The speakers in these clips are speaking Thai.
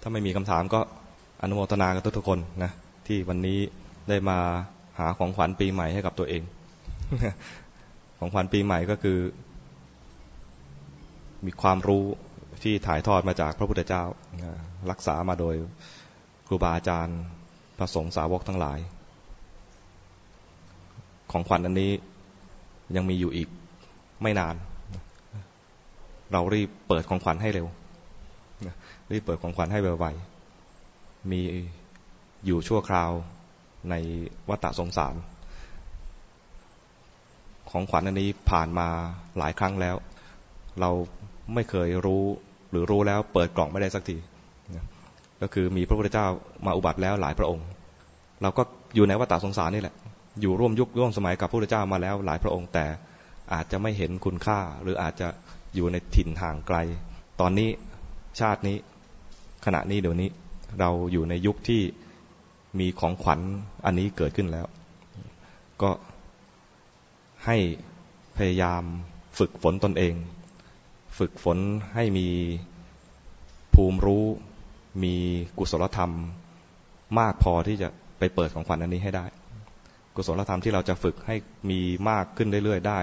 ถ้าไม่มีคำถามก็อนุโมทนากับทุกๆคนนะที่วันนี้ได้มาหาของขวัญปีใหม่ให้กับตัวเอง ของขวัญปีใหม่ก็คือ มีความรู้ที่ถ่ายทอดมาจากพระพุทธเจ้า รักษามาโดยครูบาอาจารย์พระสงฆ์สาวกทั้งหลาย ของขวัญอันนี้ยังมีอยู่อีกไม่นาน เรารีบเปิดของขวัญให้เร็ว รีบเปิดของขวัญให้ไวๆมีอยู่ชั่วคราวในวัฏสงสาร ของขวัญอันนี้ผ่านมาหลายครั้งแล้ว เราไม่เคยรู้หรือรู้แล้วเปิดกล่องไม่ได้สักทีก็คือมีพระพุทธเจ้ามาอุบัติแล้วหลายพระองค์ เราก็อยู่ในวัฏสงสารนี่แหละ อยู่ร่วมยุคร่วมสมัยกับพระพุทธเจ้ามาแล้วหลายพระองค์ แต่อาจจะไม่เห็นคุณค่า หรืออาจจะอยู่ในถิ่นห่างไกล ตอนนี้ ชาตินี้ ขณะนี้เดี๋ยวนี้ เราอยู่ในยุคที่มีของขวัญอันนี้เกิดขึ้นแล้ว ก็ให้พยายามฝึกฝนตนเอง ฝึกฝนให้มีภูมิรู้ มีกุศลธรรม มากพอที่จะไปเปิดของขวัญอันนี้ให้ได้ กุศลธรรมที่เราจะฝึกให้มีมากขึ้นเรื่อยๆได้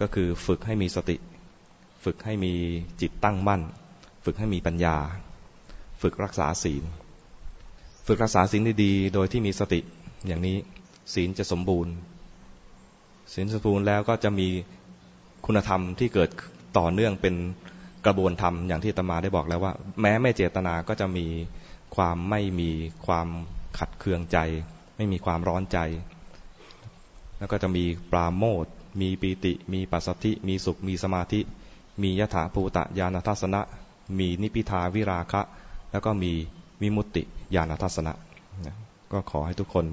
ก็คือฝึกให้มีสติ ฝึกให้มีจิตตั้งมั่น ฝึกให้มีปัญญา ฝึกรักษาศีล ฝึกรักษาศีลดีๆ โดยที่มีสติอย่างนี้ศีลจะสมบูรณ์ ศีลสมบูรณ์แล้วก็จะมีคุณธรรมที่เกิดต่อเนื่องเป็นกระบวนธรรมอย่างที่ตมาได้บอกแล้วว่า แม้ไม่เจตนาก็จะมีความไม่มีความขัดเคืองใจ ไม่มีความร้อนใจ แล้วก็จะมีปราโมทมีปีติ มีปัสสติมีสุขมีสมาธิ มียถาภูตะญาณทัศนะ มีนิพิทาวิราคะ แล้วก็มีวิมุตติญาณทัศนะก็ขอให้ทุกคน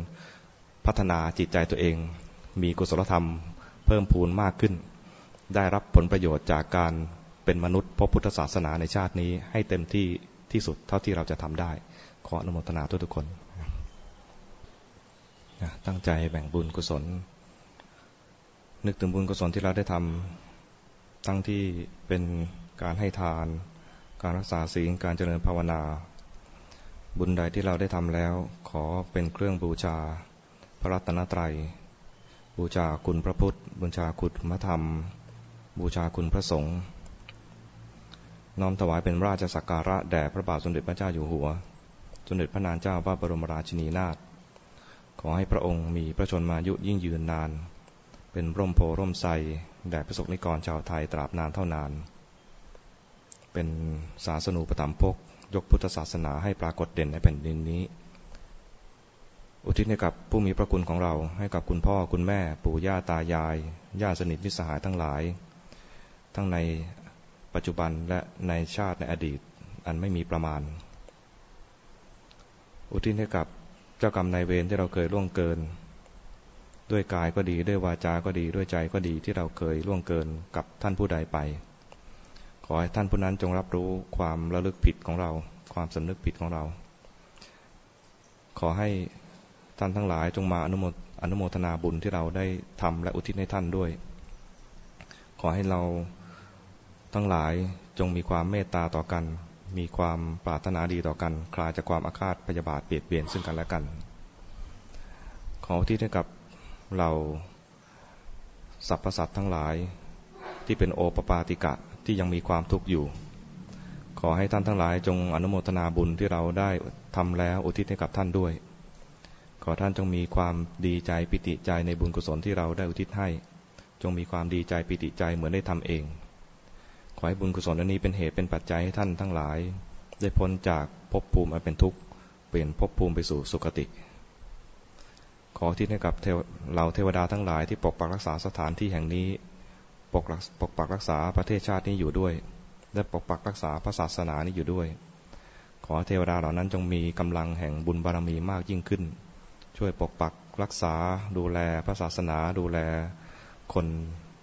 พัฒนาจิตใจตัวเอง มีกุศลธรรมเพิ่มพูนมากขึ้น ได้รับผลประโยชน์จากการเป็นมนุษย์พบพุทธศาสนาในชาตินี้ให้เต็มที่ที่สุดเท่าที่เราจะทำได้ ขออนุโมทนาทุกทุกคน ตั้งใจแบ่งบุญกุศล นึกถึงบุญกุศลที่เราได้ทำ ตั้งที่เป็นการให้ทาน การรักษาศีลการเจริญภาวนา บุญใดที่เราได้ทำแล้ว ขอเป็นเครื่องบูชา พระรัตนตรัย บูชาคุณพระพุทธ บูชาคุณพระธรรม บูชาคุณพระสงฆ์น้อมถวายเป็นราชสักการะแด่พระบาทสมเด็จพระเจ้าอยู่หัว สมเด็จพระนางเจ้าพระบรมราชินีนาถ ขอให้พระองค์มีพระชนมายุยิ่งยืนนาน เป็นร่มโพร่มไทรแด่ประสบนิกรชาวไทยตราบนานเท่านาน เป็นศาสนูปถัมภกยกพุทธศาสนาให้ปรากฏเด่นในแผ่นดินนี้ อุทิศให้กับผู้มีพระคุณของเราให้กับคุณพ่อคุณแม่ ปู่ย่าตายายญาติสนิทมิตรสหายทั้งหลาย ทั้งในปัจจุบันและในชาติในอดีตอันไม่มีประมาณ อุทิศให้กับเจ้ากรรมนายเวรที่เราเคยล่วงเกิน ด้วยกายก็ดีด้วยวาจาก็ดีด้วยใจก็ดีที่เราเคยล่วงเกินกับท่านผู้ใดไป ขอให้ท่านผู้นั้นจงรับรู้ความระลึกผิดของเรา ความสำนึกผิดของเรา ขอให้ท่านทั้งหลายจงมาอนุโมอนุโมทนาบุญที่เราได้ทำและอุทิศให้ท่านด้วย ขอให้เราทั้งหลายจงมีความเมตตาต่อกัน มีความปรารถนาดีต่อกัน คลายจากความอาฆาตพยาบาทเปลียดเบียนซึ่งกันและกัน ขอที่ให้กับเราสรรพสัตว์ทั้งหลายที่เป็นโอปปาติกะ ที่ยังมีความทุกข์อยู่ ขอให้ท่านทั้งหลายจงอนุโมทนาบุญที่เราได้ทำแล้วอุทิศให้กับท่านด้วย ขอท่านจงมีความดีใจปิติใจในบุญกุศลที่เราได้อุทิศให้ จงมีความดีใจปิติใจเหมือนได้ทำเอง ขอให้บุญกุศลอันนี้เป็นเหตุเป็นปัจจัยให้ท่านทั้งหลาย ได้พ้นจากภพภูมิอันเป็นทุกข์เปลี่ยนภพภูมิไปสู่สุคติขอที่ให้กับเราเทวดาทั้งหลายที่ปกปักรักษาสถานที่แห่งนี้ ปกปกปักรักษาประเทศชาตินี้อยู่ด้วย และปกปักรักษาพระศาสนานี้อยู่ด้วย ขอเทวดาเหล่านั้นจงมีกำลังแห่งบุญบารมีมากยิ่งขึ้น ช่วยปกปักรักษาดูแลพระศาสนาดูแล คน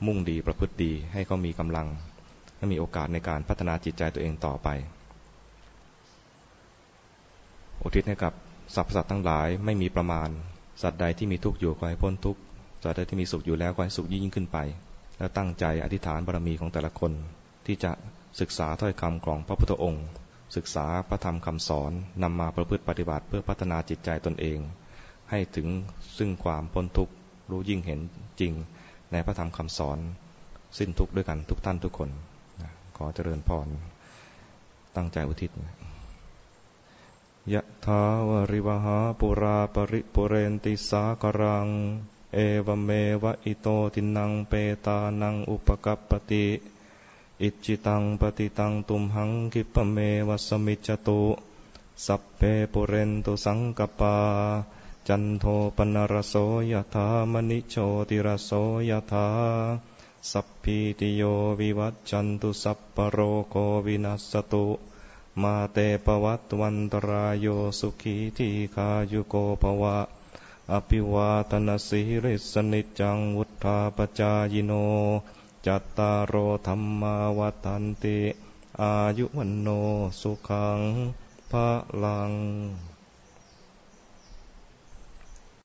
มุ่งดีประพฤติดีให้เขามีกำลังและมีโอกาสในการพัฒนาจิตใจตัวเองต่อไปอุทิศให้กับสรรพสัตว์ทั้งหลายไม่มีประมาณ สัตว์ใดที่มีทุกข์อยู่ขอให้พ้นทุกข์สัตว์ใดที่มีสุขอยู่แล้วขอให้สุขยิ่งขึ้นไป และตั้งใจอธิษฐานบารมีของแต่ละคน ที่จะศึกษาถ้อยคำของพระพุทธองค์ ศึกษาพระธรรมคำสอนนำมาประพฤติปฏิบัติเพื่อพัฒนาจิตใจตนเอง ให้ถึงซึ่งความพ้นทุกข์รู้ยิ่งเห็นจริงในพระธรรมคำสอน สิ้นทุกข์ด้วยกันทุกท่านทุกคนขอเจริญพรตั้งใจอุทิศยะถา วาริวะหาปูรา ปะริปูเรนติสาคะรัง เอวะเมวะอิโตทินนังเปตานังอุปะกัปปะติอิจฉิตังปัตถิตังตุมหัง ขิปปะเมวะ สะมิชฌะตุสัพเพปูเรนตุสังกัปปา จันโทปัณณะระโส ยะถา มะณิโชติระโส ยะถาสัพพีติโยวิวัชชันตุสัพพะโรโควินัสตุ มาเตปวัตวันตรายโยสุขีทีคายุโกภวะ อภิวาตนาสิริสนิจังวุธาปจายโน จัตตารโอธรรมาวัตันติ อายุวันโนสุขังพระลัง